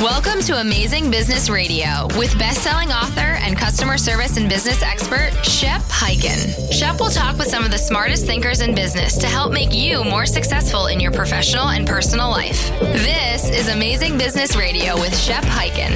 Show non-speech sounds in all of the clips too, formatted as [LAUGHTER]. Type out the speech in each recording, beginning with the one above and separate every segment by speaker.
Speaker 1: Welcome to Amazing Business Radio with best-selling author and customer service and business expert Shep Hyken. Shep will talk with some of the smartest thinkers in business to help make you more successful in your professional and personal life. This is Amazing Business Radio with Shep Hyken.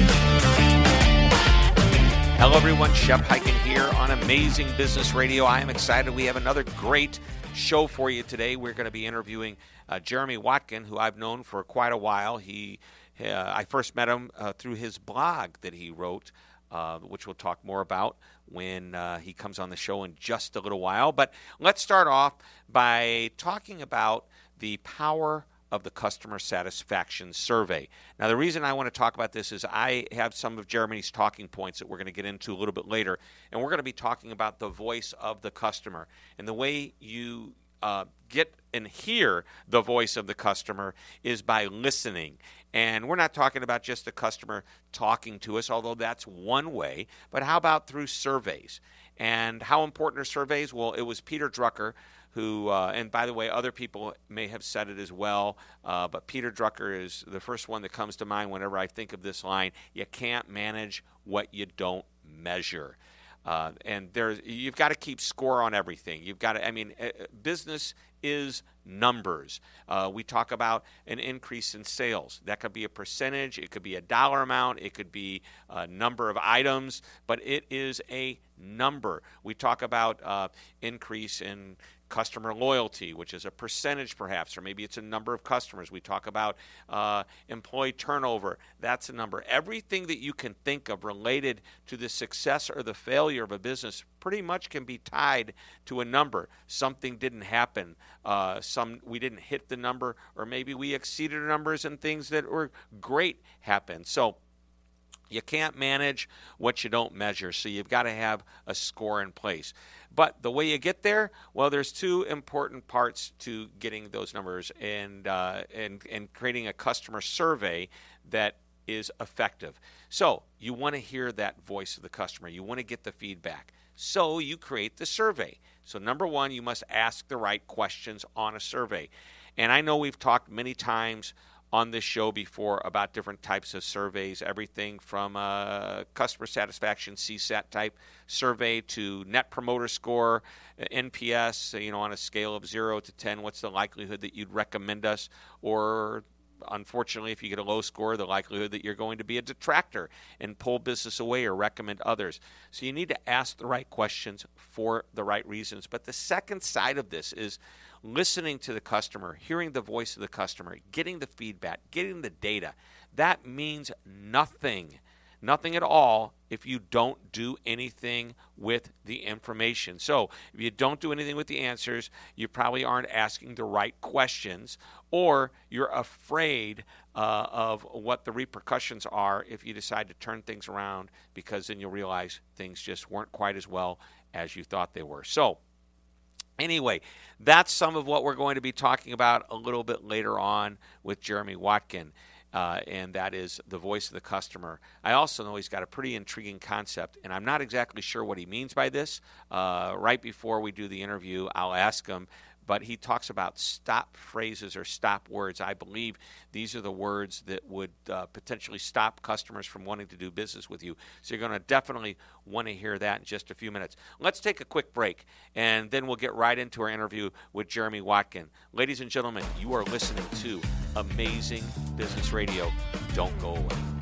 Speaker 2: Hello, everyone. Shep Hyken here on Amazing Business Radio. I am excited. We have another great show for you today. We're going to be interviewing uh, Jeremy Watkin, who I've known for quite a while. He uh, I first met him uh, through his blog that he wrote, uh, which we'll talk more about when uh, he comes on the show in just a little while. But let's start off by talking about the power of the customer satisfaction survey. Now, the reason I want to talk about this is I have some of Jeremy's talking points that we're going to get into a little bit later, and we're going to be talking about the voice of the customer and the way you uh, get and hear the voice of the customer is by listening. And we're not talking about just the customer talking to us, although that's one way, but how about through surveys? And how important are surveys? Well, it was Peter Drucker who, uh, and by the way, other people may have said it as well, uh, but Peter Drucker is the first one that comes to mind whenever I think of this line you can't manage what you don't measure. Uh, and there's you've got to keep score on everything. You've got to. I mean, uh, business is numbers. Uh, we talk about an increase in sales. That could be a percentage. It could be a dollar amount. It could be a number of items. But it is a number. We talk about uh, increase in customer loyalty, which is a percentage perhaps, or maybe it's a number of customers. We talk about uh, employee turnover, that's a number. Everything that you can think of related to the success or the failure of a business pretty much can be tied to a number. Something didn't happen, uh, some we didn't hit the number, or maybe we exceeded numbers and things that were great happened. So you can't manage what you don't measure, so you've got to have a score in place. But the way you get there, well, there's two important parts to getting those numbers and uh, and and creating a customer survey that is effective. So you want to hear that voice of the customer. You want to get the feedback. So you create the survey. So number one, you must ask the right questions on a survey. And I know we've talked many times on this show before about different types of surveys, everything from a customer satisfaction CSAT type survey to Net Promoter Score, uh, NPS, you know, on a scale of zero to 10, what's the likelihood that you'd recommend us, or unfortunately, if you get a low score, the likelihood that you're going to be a detractor and pull business away or recommend others. So you need to ask the right questions for the right reasons. But the second side of this is listening to the customer, hearing the voice of the customer, getting the feedback, getting the data, that means nothing, nothing at all if you don't do anything with the information. So, if you don't do anything with the answers, you probably aren't asking the right questions, or you're afraid uh, of what the repercussions are if you decide to turn things around because then you'll realize things just weren't quite as well as you thought they were. So, Anyway, that's some of what we're going to be talking about a little bit later on with Jeremy Watkin. Uh, and that is the voice of the customer. I also know he's got a pretty intriguing concept, and I'm not exactly sure what he means by this. Uh, right before we do the interview, I'll ask him but he talks about stop phrases or stop words. I believe these are the words that would uh, potentially stop customers from wanting to do business with you. So you're going to definitely want to hear that in just a few minutes. Let's take a quick break, and then we'll get right into our interview with Jeremy Watkin. Ladies and gentlemen, you are listening to Amazing Business Radio. Don't go away.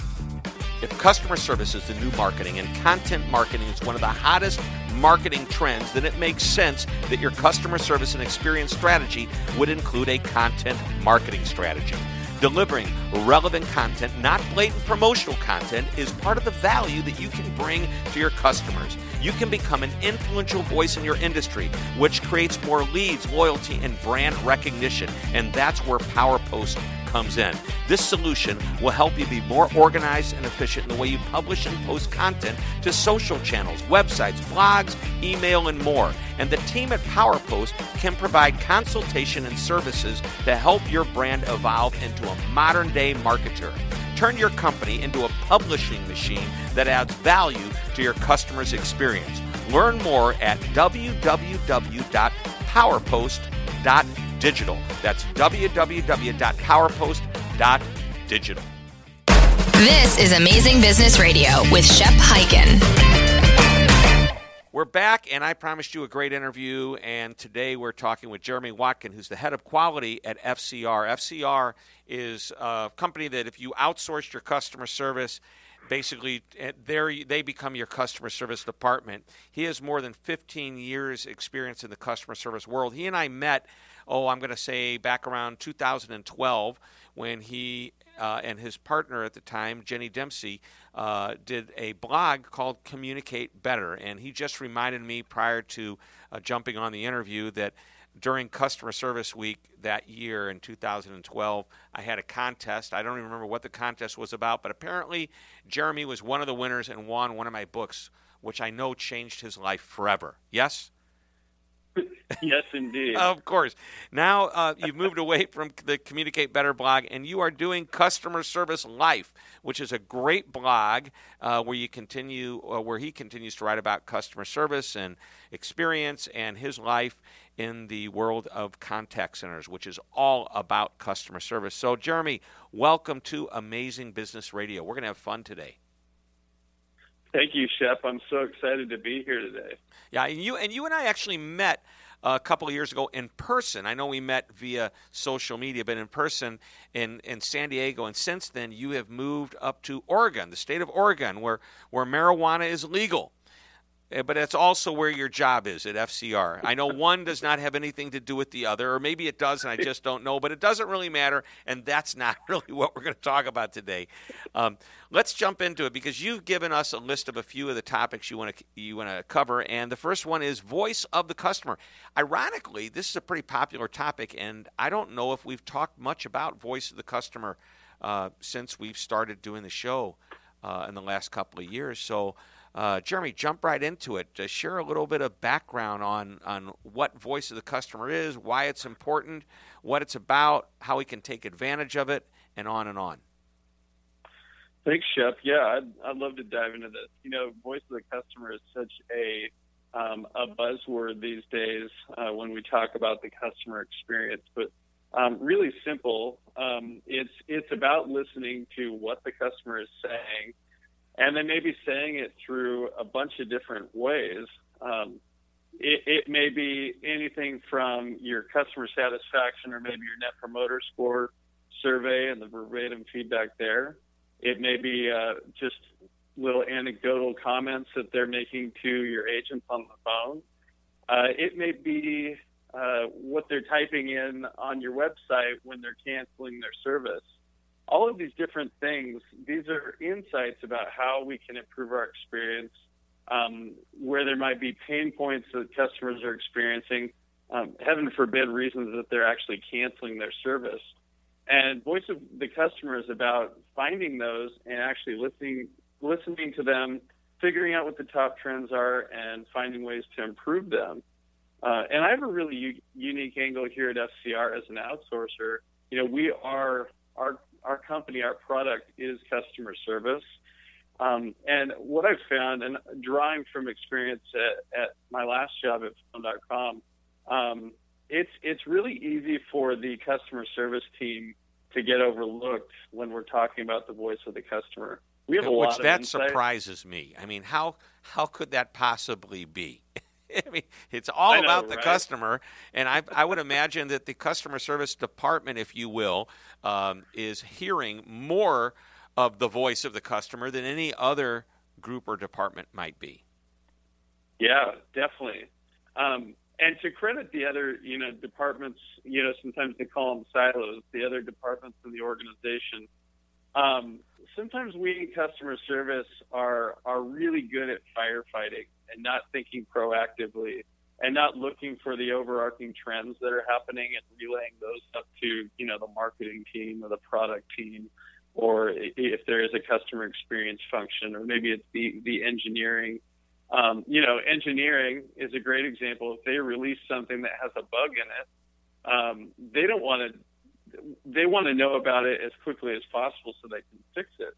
Speaker 2: If customer service is the new marketing and content marketing is one of the hottest marketing trends, then it makes sense that your customer service and experience strategy would include a content marketing strategy. Delivering relevant content, not blatant promotional content, is part of the value that you can bring to your customers. You can become an influential voice in your industry, which creates more leads, loyalty, and brand recognition. And that's where PowerPost comes in. This solution will help you be more organized and efficient in the way you publish and post content to social channels, websites, blogs, email, and more. And the team at PowerPost can provide consultation and services to help your brand evolve into a modern day marketer. Turn your company into a publishing machine that adds value to your customers' experience. Learn more at www.powerpost.digital. That's www.powerpost.digital.
Speaker 1: This is Amazing Business Radio with Shep Hyken.
Speaker 2: We're back, and I promised you a great interview. And today we're talking with Jeremy Watkin, who's the head of quality at FCR. FCR is a company that if you outsource your customer service, basically eh, they become your customer service department. He has more than 15 years experience in the customer service world. He and I met, oh, I'm going to say back around 2012 when he uh, and his partner at the time, Jenny Dempsey, uh, did a blog called Communicate Better. And he just reminded me prior to uh, jumping on the interview that during Customer Service Week that year in 2012, I had a contest. I don't even remember what the contest was about, but apparently Jeremy was one of the winners and won one of my books, which I know changed his life forever. Yes? [LAUGHS]
Speaker 3: yes, indeed.
Speaker 2: of course. Now uh, you've moved away from the Communicate Better blog, and you are doing Customer Service Life, which is a great blog uh, where you continue, uh, where he continues to write about customer service and experience and his life in the world of contact centers, which is all about customer service. So, Jeremy, welcome to Amazing Business Radio. We're going to have fun today.
Speaker 3: Thank you, Shep. I'm so excited to be here today.
Speaker 2: Yeah, and you and you and I actually met a couple of years ago in person. I know we met via social media, but in person in, in San Diego. And since then, you have moved up to Oregon, the state of Oregon, where, where marijuana is legal. Eh, but it's also where your job is at FCR. I know one does not have anything to do with the other, or maybe it does, and I just don't know. But it doesn't really matter, and that's [LAUGHS] not really what we're going to talk about today. Um, let's jump into it because you've given us a list of a few of the topics you want to you want to cover, and the first one is voice of the customer. Ironically, this is a pretty popular topic, and I don't know if we've talked much about voice of the customer uh, since we've started doing the show uh, in the last couple of years. So. Uh, Jeremy, jump right into it. Uh, share a little bit of background on, on what voice of the customer is, why it's important, what it's about, how we can take advantage of it, and on and on.
Speaker 3: Thanks, Shep. Yeah, I'd, I'd love to dive into this. You know, voice of the customer is such a um, a buzzword these days uh, when we talk about the customer experience, but um, really simple. Um, it's it's about listening to what the customer is saying and they may be saying it through a bunch of different ways. Um, it, it, may be anything from your customer satisfaction or maybe your net promoter score survey and the verbatim feedback there. It may be uh, just little anecdotal comments that they're making to your agents on the phone. Uh, it may be uh, what they're typing in on your website when they're canceling their service all of these different things, these are insights about how we can improve our experience, um, where there might be pain points that customers are experiencing, um, heaven forbid, reasons that they're actually canceling their service. And voice of the customer is about finding those and actually listening, listening to them, figuring out what the top trends are, and finding ways to improve them. Uh, and I have a really u- unique angle here at FCR as an outsourcer. You know, we are our our company, our product is customer service. Um, and what I've found, and drawing from experience at, at my last job at Phone.com, um, it's it's really easy for the customer service team to get overlooked when we're talking about the voice of the customer.
Speaker 2: We have a Which lot that surprises me. I mean, how how could that possibly be? [LAUGHS] [LAUGHS] I mean, it's all know, about the right? customer, and I, I would [LAUGHS] imagine that the customer service department, if you will, um, is hearing more of the voice of the customer than any other group or department might be.
Speaker 3: Yeah, definitely. Um, and to credit the other, you know, departments, you know, sometimes they call them silos, the other departments in the organization. Um, sometimes we in customer service are are really good at firefighting and not thinking proactively and not looking for the overarching trends that are happening and relaying those up to you know the marketing team or the product team or if there is a customer experience function or maybe it's the the engineering. Um, you know engineering is a great example. If they release something that has a bug in it um, they don't want to they want to know about it as quickly as possible so they can fix it.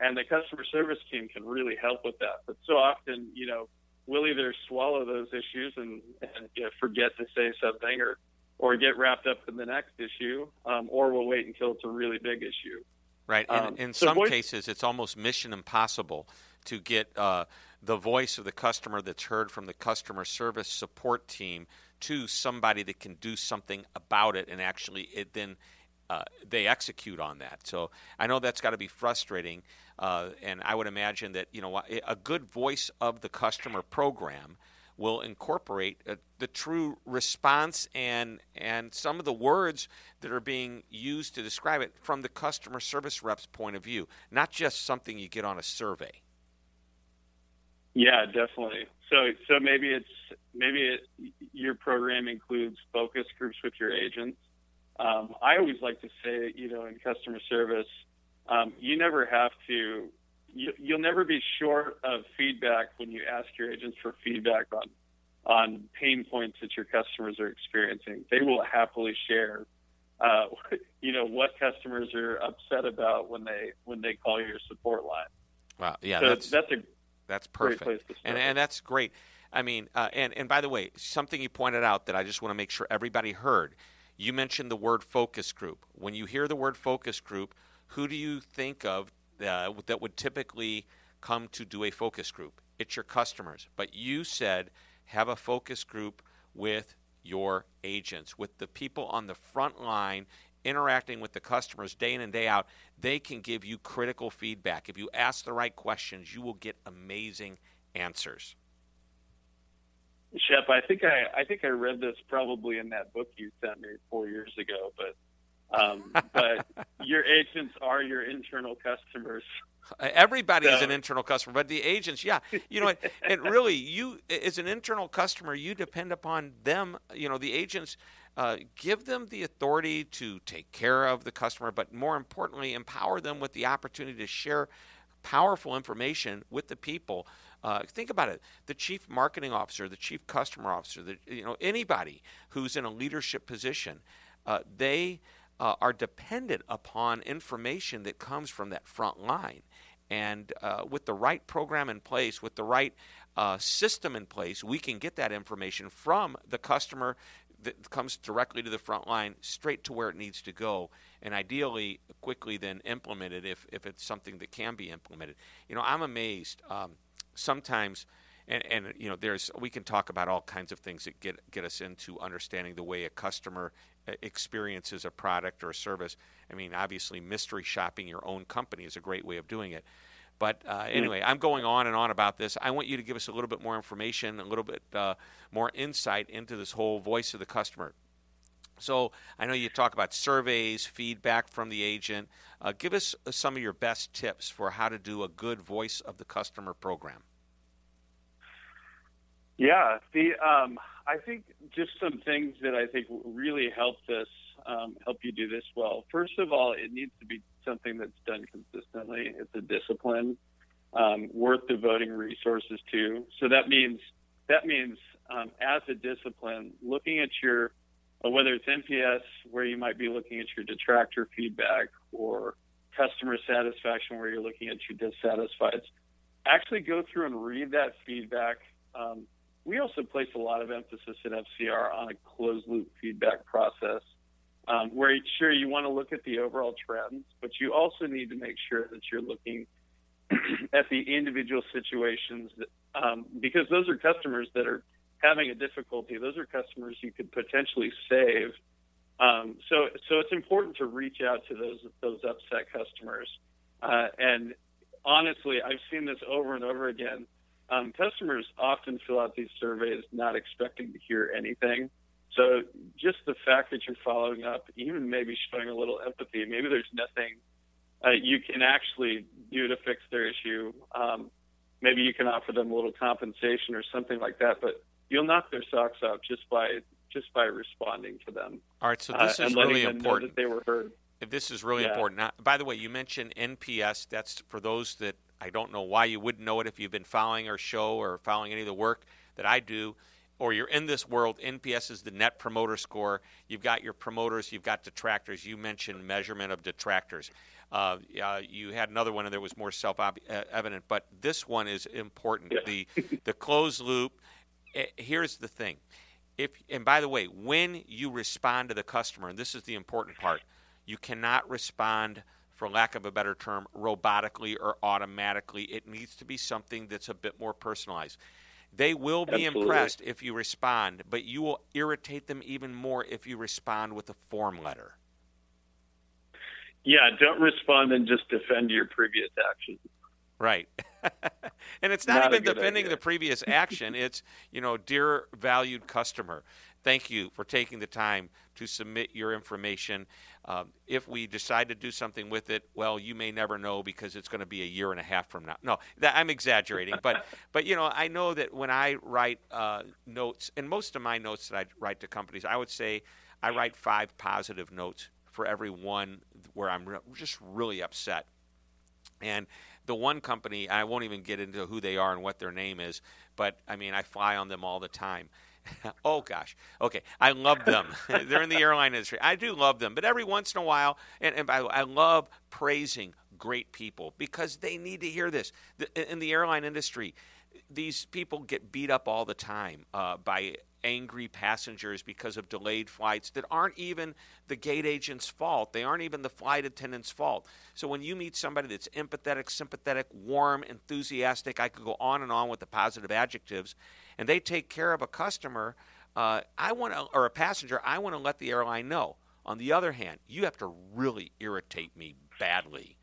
Speaker 3: And the customer service team can really help with that. But so often you know we'll either swallow those issues and, and you know, forget to say something or or get wrapped up in the next issue, um, or we'll wait until it's a really big issue.
Speaker 2: Right. Um, in
Speaker 3: so
Speaker 2: some
Speaker 3: voice,
Speaker 2: cases, it's almost mission impossible to get uh, the voice of the customer that's heard from the customer service support team to somebody that can do something about it and actually it then uh, they execute on that. So I know that's got to be frustrating, uh, and I would imagine that you know a good voice of the customer program will incorporate uh, the true response and and some of the words that are being used to describe it from the customer service rep's point of view, not just something you get on a survey.
Speaker 3: Yeah, definitely. So so maybe it's maybe it, your program includes focus groups with your agents. Um, I always like to say, you know, in customer service, um, you never have to you, you'll never be short of feedback when you ask your agents for feedback on on pain points that your customers are experiencing. They will happily share, uh, [LAUGHS] you know, what customers are upset about when they when they call your support line.
Speaker 2: Wow, yeah,
Speaker 3: so
Speaker 2: that's
Speaker 3: that's a
Speaker 2: that's perfect,
Speaker 3: and
Speaker 2: and that's great. I mean, uh, and and by the way, something you pointed out that I just want to make sure everybody heard. You mentioned the word focus group. When you hear the word focus group, who do you think of uh, that would typically come to do a focus group. It's your customers. But you said have a focus group with your agents, with the people on the front line interacting with the customers day in and day out. They can give you critical feedback. If you ask the right questions, you will get amazing answers.
Speaker 3: Shep, I think I I think I read this probably in that book you sent me four years ago, but um, but your agents are your internal customers.
Speaker 2: Everybody so. is an internal customer, but the agents, yeah, you know, and really, you as an internal customer, you depend upon them. You know, the agents uh, give them the authority to take care of the customer, but more importantly, empower them with the opportunity to share powerful information with the people. Uh, think about it: the chief marketing officer, the chief customer officer, the, you know, anybody who's in a leadership position, uh, they uh, are dependent upon information that comes from that front line. And uh, with the right program in place, with the right uh, system in place, we can get that information from the customer that comes directly to the front line straight to where it needs to go and ideally quickly then implemented if, if it's something that can be implemented you know i'm amazed um, sometimes and, and you know there's we can talk about all kinds of things that get get us into understanding the way a customer experiences a product or a service. I mean, obviously, mystery shopping your own company is a great way of doing it. But uh, anyway, I'm going on and on about this. I want you to give us a little bit more information, a little bit uh, more insight into this whole voice of the customer. So I know you talk about surveys, feedback from the agent. Uh, give us some of your best tips for how to do a good voice of the customer program.
Speaker 3: Yeah, the um, I think just some things that I think really help this um, help you do this well. First of all, it needs to be something that's done consistently. It's a discipline um, worth devoting resources to. So that means that means um, as a discipline, looking at your uh, whether it's NPS, where you might be looking at your detractor feedback, or customer satisfaction, where you're looking at your dissatisfieds. Actually, go through and read that feedback. Um, we also place a lot of emphasis at FCR on a closed loop feedback process um, where sure you want to look at the overall trends, but you also need to make sure that you're looking [CLEARS THROAT] at the individual situations that, um, because those are customers that are having a difficulty. Those are customers you could potentially save. Um, so, so it's important to reach out to those those upset customers. Uh, and honestly, I've seen this over and over again um, customers often fill out these surveys not expecting to hear anything. So just the fact that you're following up, even maybe showing a little empathy, maybe there's nothing uh, you can actually do to fix their issue. Um, maybe you can offer them a little compensation or something like that, but you'll knock their socks off just by just by responding to them.
Speaker 2: All right, so this uh, is really important.
Speaker 3: that they were heard.
Speaker 2: This is really yeah. important. Now, by the way, you mentioned NPS. That's for those that I don't know why you wouldn't know it if you've been following our show or following any of the work that I do, or you're in this world. NPS is the Net Promoter Score. You've got your promoters, you've got detractors. You mentioned measurement of detractors. Uh, uh, you had another one that was more self-evident, but this one is important. The the closed loop. Eh, here's the thing. If and by the way, when you respond to the customer, and this is the important part, you cannot respond for lack of a better term, robotically or automatically. It needs to be something that's a bit more personalized. They will be
Speaker 3: Absolutely.
Speaker 2: impressed if you respond, but you will irritate them even more if you respond with a form letter.
Speaker 3: Yeah, don't respond and just defend your previous action.
Speaker 2: Right. [LAUGHS] and it's not,
Speaker 3: Not
Speaker 2: even defending
Speaker 3: idea.
Speaker 2: the previous action. [LAUGHS] It's, you know, dear valued customer, thank you for taking the time to submit your information. Um, if we decide to do something with it, well, you may never know because it's going to be a year and a half from now. No, that, I'm exaggerating, but [LAUGHS] but you know, I know that when I write uh, notes, and most of my notes that I write to companies, I would say I write five positive notes for every one where I'm re- just really upset. And the one company, I won't even get into who they are and what their name is, but I mean, I fly on them all the time. [LAUGHS] oh gosh, okay, I love them. [LAUGHS] [LAUGHS] They're in the airline industry. I do love them, but every once in a while, and, and I, I love praising great people because they need to hear this. The, in the airline industry, these people get beat up all the time uh, by angry passengers because of delayed flights that aren't even the gate agent's fault. They aren't even the flight attendant's fault. So when you meet somebody that's empathetic, sympathetic, warm, enthusiastic, I could go on and on with the positive adjectives, and they take care of a customer, uh, I want or a passenger, I want to let the airline know. On the other hand, you have to really irritate me badly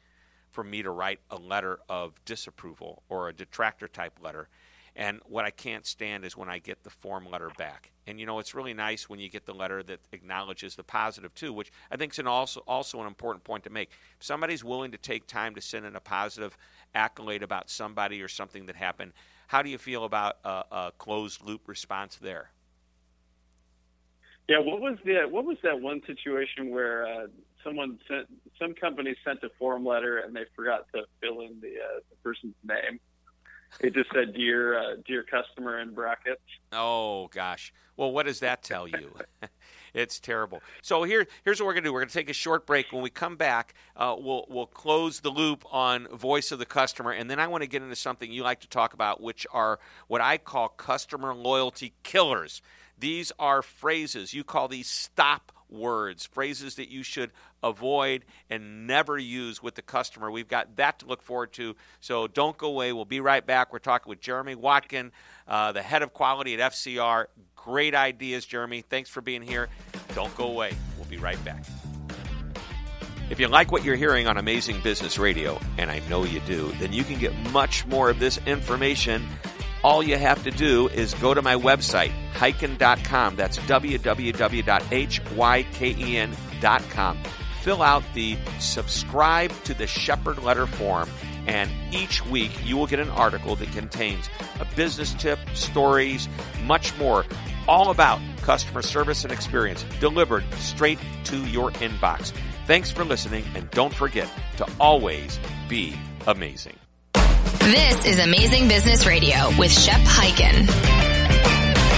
Speaker 2: for me to write a letter of disapproval or a detractor type letter. And what I can't stand is when I get the form letter back. And you know, it's really nice when you get the letter that acknowledges the positive too, which I think is an also also an important point to make. If somebody's willing to take time to send in a positive accolade about somebody or something that happened, how do you feel about a, a closed loop response there?
Speaker 3: Yeah, what was the what was that one situation where uh, someone sent some company sent a form letter and they forgot to fill in the, uh, the person's name? [LAUGHS] It just said dear uh, dear customer in brackets.
Speaker 2: Oh gosh. Well, what does that tell you? [LAUGHS] it's terrible. So here, here's what we're gonna do. We're gonna take a short break. When we come back, uh, we'll we'll close the loop on voice of the customer, and then I want to get into something you like to talk about, which are what I call customer loyalty killers. These are phrases you call these stop words, phrases that you should avoid and never use with the customer. We've got that to look forward to. So don't go away. We'll be right back. We're talking with Jeremy Watkin, uh, the head of quality at FCR. Great ideas, Jeremy. Thanks for being here. Don't go away. We'll be right back. If you like what you're hearing on Amazing Business Radio, and I know you do, then you can get much more of this information. All you have to do is go to my website, hyken.com. That's www.hyken.com. Fill out the subscribe to the Shepard Letter form, and each week you will get an article that contains a business tip, stories, much more, all about customer service and experience delivered straight to your inbox. Thanks for listening, and don't forget to always be amazing.
Speaker 1: This is Amazing Business Radio with Shep Hyken.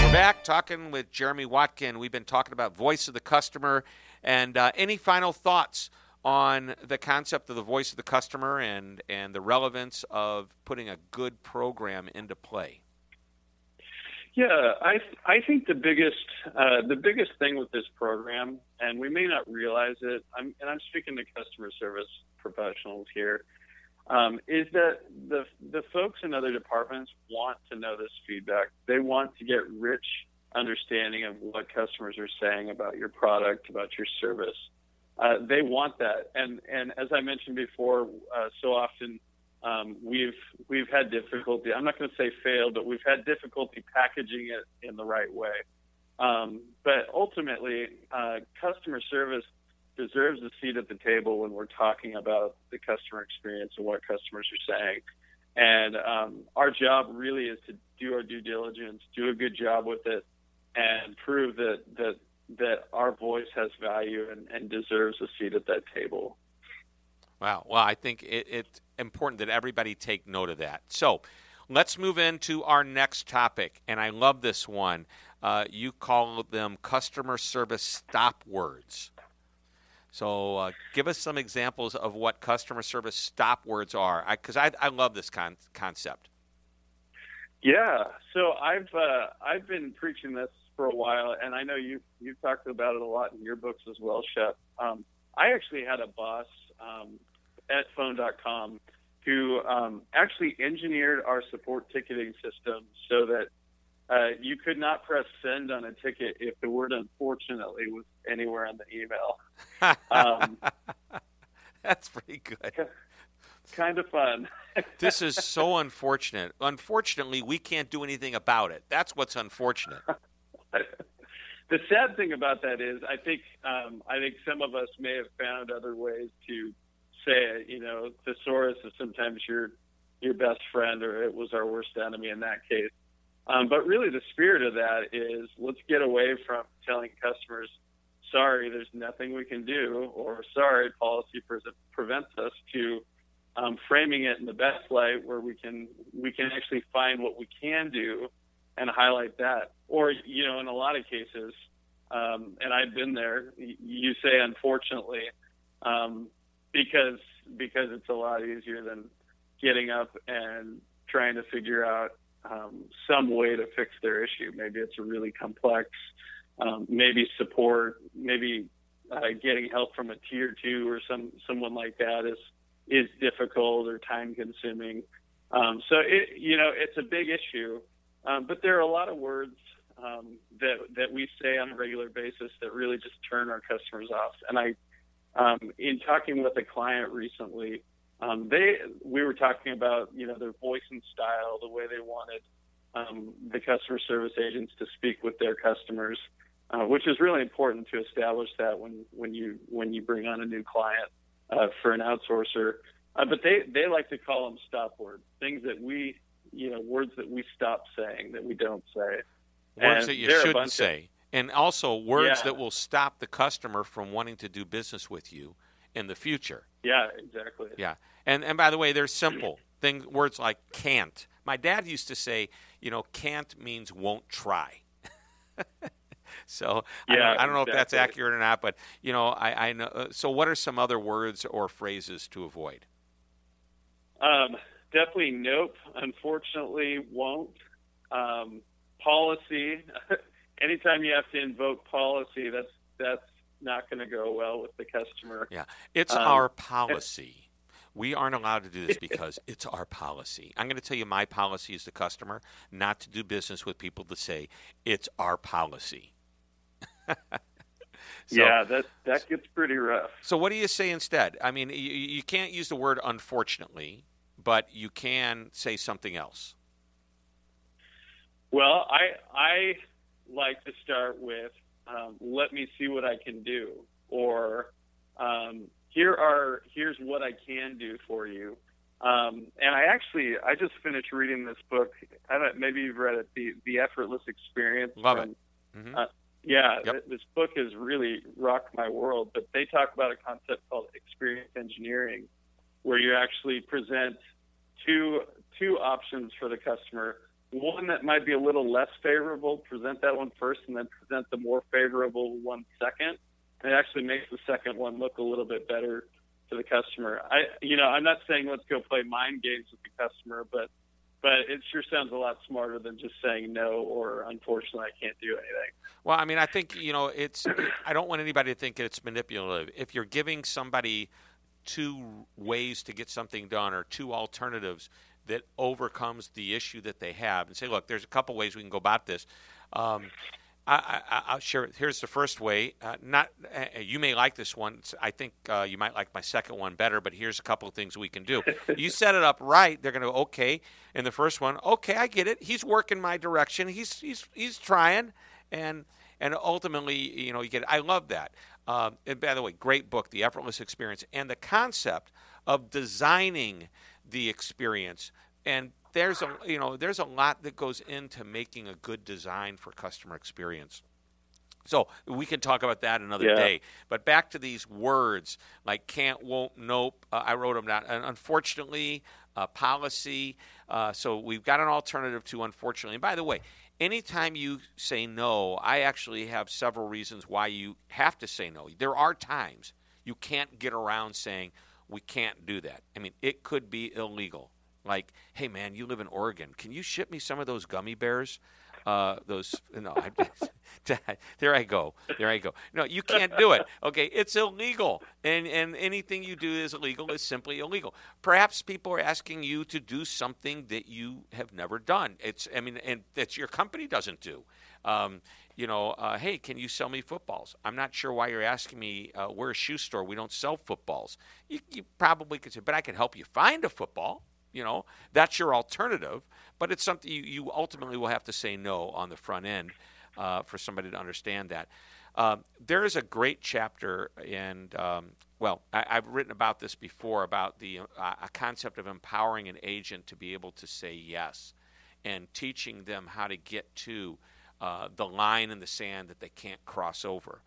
Speaker 2: We're back talking with Jeremy Watkin. We've been talking about voice of the customer. And uh, any final thoughts on the concept of the voice of the customer and, and the relevance of putting a good program into play?
Speaker 3: Yeah, I I think the biggest uh, the biggest thing with this program, and we may not realize it, I'm, and I'm speaking to customer service professionals here, um, is that the the folks in other departments want to know this feedback. They want to get rich understanding of what customers are saying about your product, about your service. Uh, they want that, and and as I mentioned before, uh, so often um, we've we've had difficulty. I'm not going to say failed, but we've had difficulty packaging it in the right way. Um, but ultimately, uh, customer service deserves a seat at the table when we're talking about the customer experience and what customers are saying. And um, our job really is to do our due diligence, do a good job with it, and prove that that that our voice has value and, and deserves a seat at that table.
Speaker 2: Wow. Well, I think it, it's important that everybody take note of that. So let's move into our next topic. And I love this one. Uh, you call them customer service stop words. So uh, give us some examples of what customer service stop words are, because I, I, I, love this con- concept.
Speaker 3: Yeah, so I've uh, I've been preaching this for a while, and I know you you've talked about it a lot in your books as well, Shep. Um, I actually had a boss um, at phone.com who um, actually engineered our support ticketing system so that uh, you could not press send on a ticket if the word unfortunately was anywhere in the email. [LAUGHS]
Speaker 2: Um, That's pretty good.
Speaker 3: Kind of fun. [LAUGHS]
Speaker 2: this is so unfortunate. Unfortunately, we can't do anything about it. That's what's unfortunate. [LAUGHS]
Speaker 3: the sad thing about that is, I think um, I think some of us may have found other ways to say it. You know, thesaurus is sometimes your your best friend, or it was our worst enemy in that case. Um, but really, the spirit of that is let's get away from telling customers, sorry, there's nothing we can do, or sorry, policy pre- prevents us, to um, framing it in the best light where we can we can actually find what we can do and highlight that. Or you know, in a lot of cases, um, and I've been there. You say unfortunately, um, because because it's a lot easier than getting up and trying to figure out um, some way to fix their issue. Maybe it's a really complex, um, maybe support, maybe uh, getting help from a tier two or some someone like that is is difficult or time consuming. Um, so it you know it's a big issue, um, but there are a lot of words um, that that we say on a regular basis that really just turn our customers off. And I, um, in talking with a client recently, um, they we were talking about you know their voice and style, the way they wanted um, the customer service agents to speak with their customers, uh, which is really important to establish that when when you when you bring on a new client uh, for an outsourcer. Uh, but they they like to call them stop words, things that we you know words that we stop saying that we don't say,
Speaker 2: words and that you shouldn't say. Of, and also words
Speaker 3: yeah.
Speaker 2: that will stop the customer from wanting to do business with you in the future.
Speaker 3: Yeah, exactly.
Speaker 2: Yeah. And and by the way, they're simple [CLEARS THROAT] things words like can't. My dad used to say, you know, can't means won't try. [LAUGHS] so
Speaker 3: yeah,
Speaker 2: I don't,
Speaker 3: I
Speaker 2: don't know
Speaker 3: exactly.
Speaker 2: if that's accurate or not, but you know, I, I know. Uh, so, what are some other words or phrases to avoid?
Speaker 3: Um, definitely, nope. Unfortunately, won't. Um, policy. [LAUGHS] Anytime you have to invoke policy, that's that's not going to go well with the customer.
Speaker 2: Yeah, it's um, our policy. We aren't allowed to do this because [LAUGHS] it's our policy. I'm going to tell you my policy as the customer not to do business with people that say it's our policy. [LAUGHS]
Speaker 3: so, yeah, that that gets pretty rough.
Speaker 2: So what do you say instead? I mean, you, you can't use the word unfortunately, but you can say something else.
Speaker 3: Well, I I like to start with um, let me see what I can do, or um, here are here's what I can do for you. Um, and I actually I just finished reading this book. I don't maybe you've read it, the the Effortless Experience.
Speaker 2: Love from, it. Mm-hmm.
Speaker 3: Uh, yeah,
Speaker 2: yep.
Speaker 3: th- this book has really rocked my world. But they talk about a concept called experience engineering, where you actually present two two options for the customer one that might be a little less favorable, present that one first and then present the more favorable one second. It actually makes the second one look a little bit better to the customer. I, you know, I'm not saying let's go play mind games with the customer, but, but it sure sounds a lot smarter than just saying no or unfortunately I can't do anything.
Speaker 2: Well, I mean, I think, you know, it's, I don't want anybody to think it's manipulative. If you're giving somebody two ways to get something done or two alternatives, that overcomes the issue that they have and say, look, there's a couple ways we can go about this. Um, I, will share. Here's the first way. Uh, not uh, you may like this one. I think uh, you might like my second one better. But here's a couple of things we can do. you [LAUGHS] set it up right. They're going to go okay. In the first one, okay, I get it. He's working my direction. He's he's he's trying, and and ultimately, you know, you get. It. I love that. Um, and by the way, great book, The Effortless Experience, and the concept of designing the experience. And there's a you know there's a lot that goes into making a good design for customer experience. So we can talk about that another
Speaker 3: yeah.
Speaker 2: day. But back to these words like can't, won't, nope. Uh, I wrote them down. And unfortunately, uh, policy. Uh, so we've got an alternative to unfortunately. And by the way, anytime you say no, I actually have several reasons why you have to say no. There are times you can't get around saying we can't do that. I mean, it could be illegal. Like, hey man, you live in Oregon. Can you ship me some of those gummy bears? Uh, those [LAUGHS] no, I, [LAUGHS] there I go, there I go. No, you can't do it. Okay, it's illegal, and and anything you do is illegal is simply illegal. Perhaps people are asking you to do something that you have never done. It's I mean, and that your company doesn't do. Um, you know, uh, hey, can you sell me footballs? I'm not sure why you're asking me. Uh, we're a shoe store. We don't sell footballs. You, you probably could say, but I can help you find a football. You know, that's your alternative. But it's something you, you ultimately will have to say no on the front end uh, for somebody to understand that. Uh, there is a great chapter, and um, well, I, have written about this before about the uh, a concept of empowering an agent to be able to say yes, and teaching them how to get to uh, the line in the sand that they can't cross over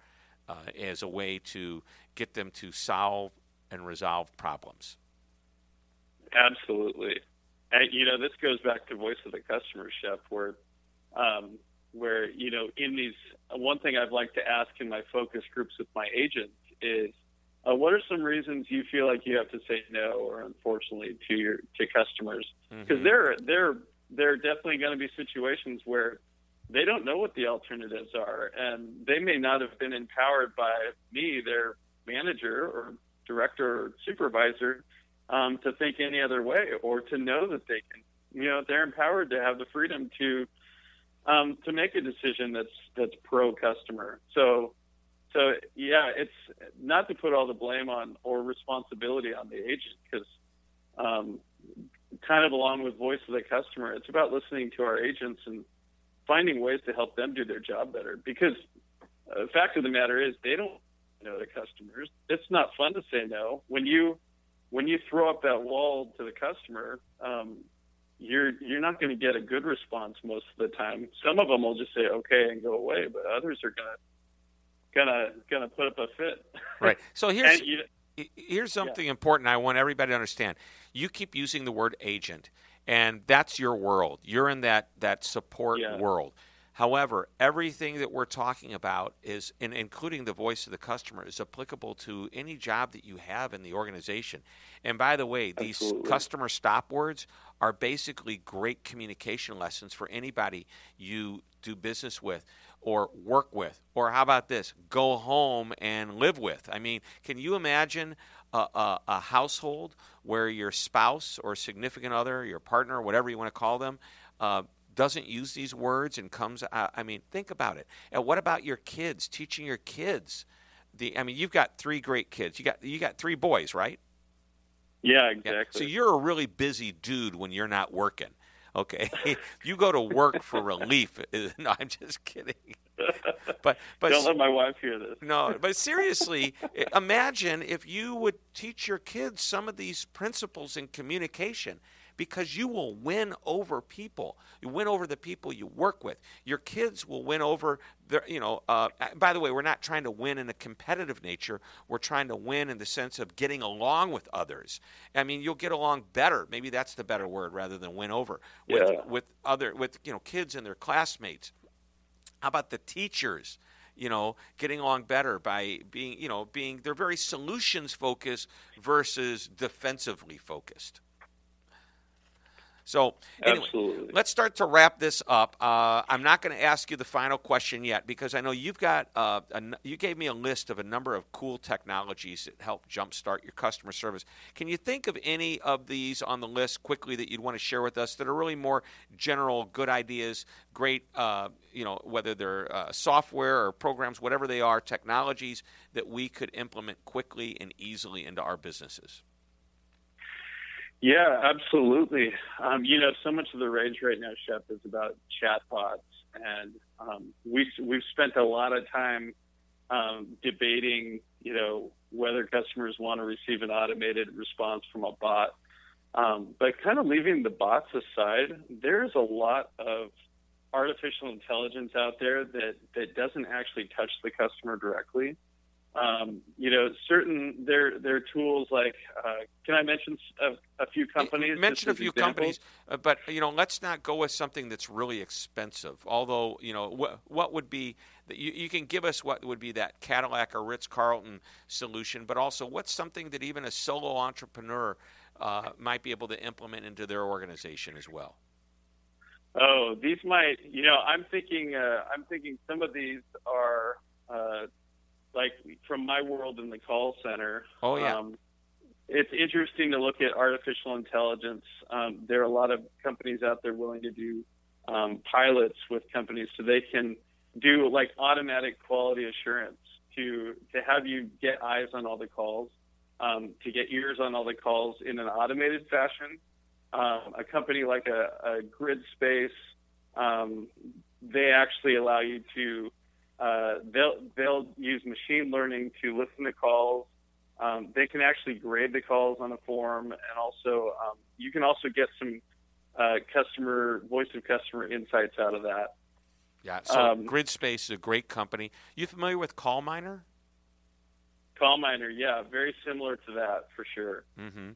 Speaker 2: uh, as a way to get them to solve and resolve problems.
Speaker 3: Absolutely. And, you know, this goes back to voice of the customer, Shep, where, um, where you know, in these, one thing I'd like to ask in my focus groups with my agents is, uh, what are some reasons you feel like you have to say no or unfortunately to your to customers? Because mm-hmm. there, there, there are definitely going to be situations where they don't know what the alternatives are, and they may not have been empowered by me, their manager or director or supervisor, um, to think any other way or to know that they can. You know, they're empowered to have the freedom to um, to make a decision that's that's pro customer. So, so yeah, it's not to put all the blame on or responsibility on the agent because. Um, kind of along with voice of the customer, it's about listening to our agents and finding ways to help them do their job better. Because uh, the fact of the matter is, they don't know the customers. It's not fun to say no when you when you throw up that wall to the customer. Um, you're you're not going to get a good response most of the time. Some of them will just say okay and go away, but others are gonna gonna gonna put up a fit.
Speaker 2: Right. [LAUGHS] So here's you, here's something yeah. important I want everybody to understand. You keep using the word agent and that's your world. You're in that that support yeah. world. However, everything that we're talking about is, and including the voice of the customer, is applicable to any job that you have in the organization. And by the way, these Absolutely. customer stop words are basically great communication lessons for anybody you do business with or work with. Or how about this? Go home and live with. I mean, can you imagine a, a, a household where your spouse or significant other, your partner, whatever you want to call them, uh, doesn't use these words and comes out. I mean, think about it. And what about your kids? Teaching your kids the. I mean, you've got three great kids. You got you got three boys, right?
Speaker 3: Yeah, exactly. Yeah.
Speaker 2: So you're a really busy dude when you're not working. Okay, [LAUGHS] you go to work for relief. [LAUGHS] No, I'm just kidding.
Speaker 3: But but don't let my wife hear this.
Speaker 2: No, [LAUGHS] but seriously, imagine if you would teach your kids some of these principles in communication because you will win over people. You win over the people you work with. Your kids will win over the, you know, uh, by the way, we're not trying to win in a competitive nature. We're trying to win in the sense of getting along with others. I mean, you'll get along better. Maybe that's the better word rather than win over with, yeah. with other, with, you know, kids and their classmates. How about the teachers? you know, getting along better by being, you know, being they're very solutions focused versus defensively focused. So, anyway, Absolutely. let's start to wrap this up. Uh, I'm not going to ask you the final question yet because I know you've got. Uh, a, you gave me a list of a number of cool technologies that help jumpstart your customer service. Can you think of any of these on the list quickly that you'd want to share with us that are really more general, good ideas, great, uh, you know, whether they're uh, software or programs, whatever they are, technologies that we could implement quickly and easily into our businesses?
Speaker 3: Yeah, absolutely. Um, you know, so much of the rage right now, Shep, is about chatbots, and um, we've we've spent a lot of time um, debating, you know, whether customers want to receive an automated response from a bot. Um, but kind of leaving the bots aside, there's a lot of artificial intelligence out there that that doesn't actually touch the customer directly. Um, you know, certain there are tools like. Uh, can I mention a, a few companies?
Speaker 2: Mention a few examples? companies, uh, but you know, let's not go with something that's really expensive. Although, you know, wh- what would be you, you can give us what would be that Cadillac or Ritz Carlton solution, but also what's something that even a solo entrepreneur uh, might be able to implement into their organization as well?
Speaker 3: Oh, these might. You know, I'm thinking. Uh, I'm thinking some of these are uh, like from my world in the call center.
Speaker 2: Oh yeah. Um,
Speaker 3: it's interesting to look at artificial intelligence. Um, there are a lot of companies out there willing to do um, pilots with companies so they can do like automatic quality assurance to to have you get eyes on all the calls, um, to get ears on all the calls in an automated fashion. Um, a company like a, a Grid Space, um, they actually allow you to uh, they'll they'll use machine learning to listen to calls. Um, they can actually grade the calls on a form, and also um, you can also get some uh, customer voice of customer insights out of that.
Speaker 2: Yeah. So um, Gridspace is a great company. You familiar with CallMiner?
Speaker 3: CallMiner, yeah, very similar to that for sure.
Speaker 2: Mm-hmm.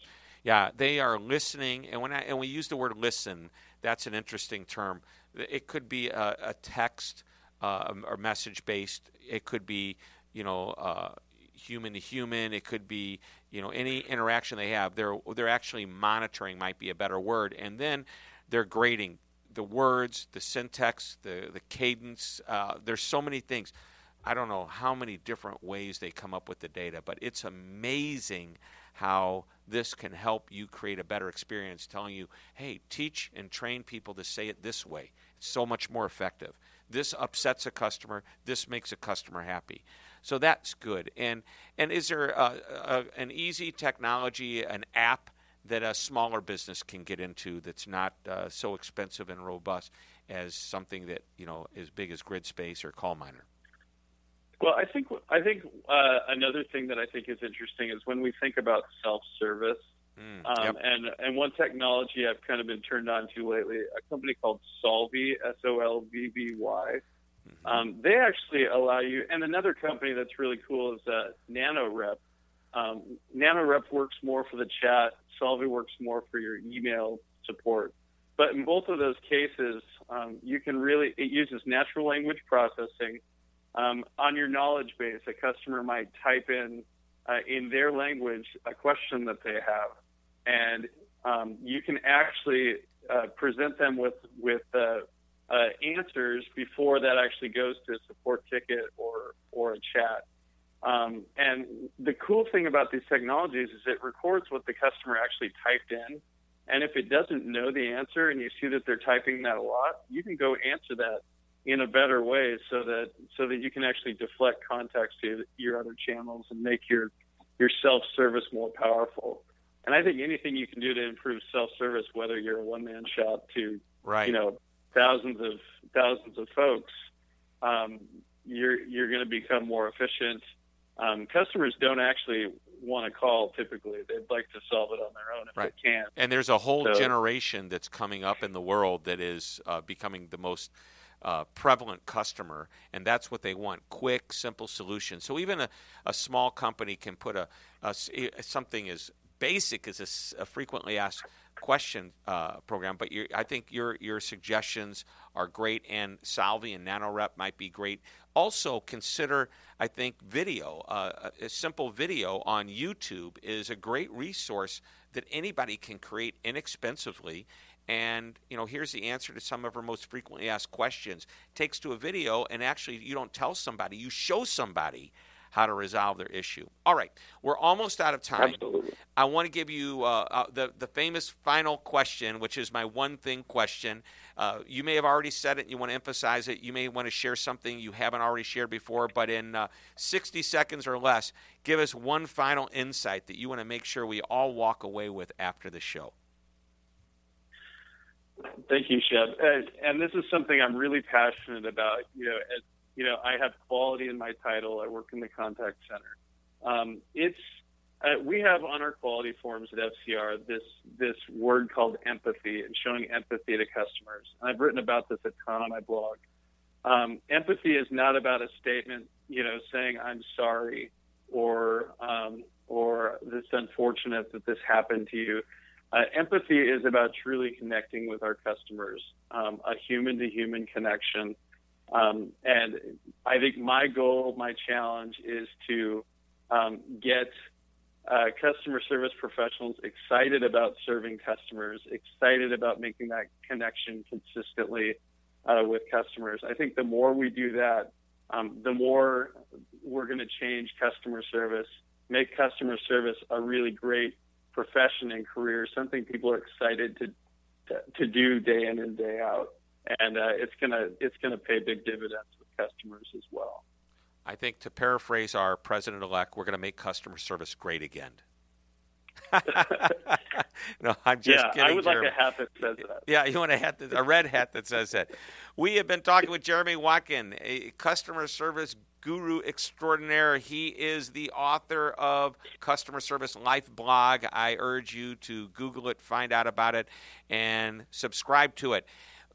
Speaker 2: Yeah, they are listening, and when I, and we use the word listen, that's an interesting term. It could be a, a text uh, or message based. It could be, you know, uh, human to human. It could be, you know, any interaction they have. They're they're actually monitoring might be a better word, and then they're grading the words, the syntax, the the cadence. Uh, there's so many things. I don't know how many different ways they come up with the data, but it's amazing how this can help you create a better experience telling you, hey, teach and train people to say it this way. It's so much more effective. This upsets a customer. This makes a customer happy. So that's good. And and is there a, a, an easy technology, an app that a smaller business can get into that's not uh, so expensive and robust as something that you know as big as Gridspace or CallMiner?
Speaker 3: Well, I think I think uh, another thing that I think is interesting is when we think about self-service, mm, um, yep. and and one technology I've kind of been turned on to lately, a company called Solvvy, S O L V V Y. Mm-hmm. Um, they actually allow you, and another company that's really cool is uh, NanoRep. Um, NanoRep works more for the chat. Solvvy works more for your email support. But in both of those cases, um, you can really it uses natural language processing um, on your knowledge base, a customer might type in uh, in their language a question that they have, and um, you can actually uh, present them with with uh, uh answers before that actually goes to a support ticket or or a chat. Um, and the cool thing about these technologies is it records what the customer actually typed in. And if it doesn't know the answer and you see that they're typing that a lot, you can go answer that in a better way so that so that you can actually deflect context to your other channels and make your your self-service more powerful. And I think anything you can do to improve self-service, whether you're a one-man shop to
Speaker 2: right.
Speaker 3: you know thousands of thousands of folks, um, you're you're going to become more efficient. Um, customers don't actually want to call typically. They'd like to solve it on their own if
Speaker 2: right.
Speaker 3: they can.
Speaker 2: And there's a whole so, generation that's coming up in the world that is uh, becoming the most uh, prevalent customer, and that's what they want quick, simple solutions. So even a, a small company can put a, a something as basic is a, a frequently asked question uh, program. But I think your your suggestions are great, and Solvvy and NanoRep might be great. Also, consider I think video. Uh, a simple video on YouTube is a great resource that anybody can create inexpensively and you know here's the answer to some of our most frequently asked questions takes to a video and actually you don't tell somebody you show somebody how to resolve their issue all right we're almost out of time
Speaker 3: Absolutely.
Speaker 2: i want to give you uh, uh, the, the famous final question which is my one thing question uh, you may have already said it and you want to emphasize it you may want to share something you haven't already shared before but in uh, 60 seconds or less give us one final insight that you want to make sure we all walk away with after the show
Speaker 3: Thank you, Shep. And, and, this is something I'm really passionate about. You know, as, you know, I have quality in my title. I work in the contact center. Um, it's uh, we have on our quality forms at FCR this this word called empathy and showing empathy to customers. And I've written about this a ton on my blog. Um, empathy is not about a statement, you know, saying I'm sorry or um, or this unfortunate that this happened to you. Uh, empathy is about truly connecting with our customers, um, a human to human connection. Um, and I think my goal, my challenge is to um, get uh, customer service professionals excited about serving customers, excited about making that connection consistently uh, with customers. I think the more we do that, um, the more we're going to change customer service, make customer service a really great profession and career, something people are excited to to, to do day in and day out, and uh, it's gonna it's gonna pay big dividends with customers as well.
Speaker 2: I think to paraphrase our president elect, we're going to make customer service great again. [LAUGHS] no, I'm just
Speaker 3: yeah,
Speaker 2: kidding.
Speaker 3: I would
Speaker 2: Jeremy.
Speaker 3: like a hat that says that.
Speaker 2: Yeah, you want a hat, that, a red hat that says that. We have been talking with Jeremy Watkin, a customer service guru extraordinaire. He is the author of Customer Service Life blog. I urge you to Google it, find out about it, and subscribe to it.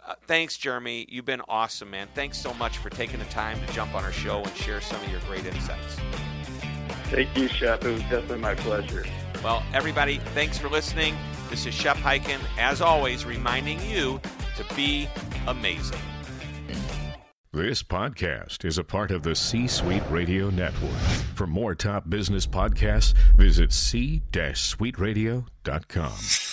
Speaker 2: Uh, thanks, Jeremy. You've been awesome, man. Thanks so much for taking the time to jump on our show and share some of your great insights.
Speaker 3: Thank you, Shep. It was definitely my pleasure.
Speaker 2: Well, everybody, thanks for listening. This is Shep Hyken, as always, reminding you to be amazing.
Speaker 4: This podcast is a part of the C Suite Radio Network. For more top business podcasts, visit c-suiteradio.com.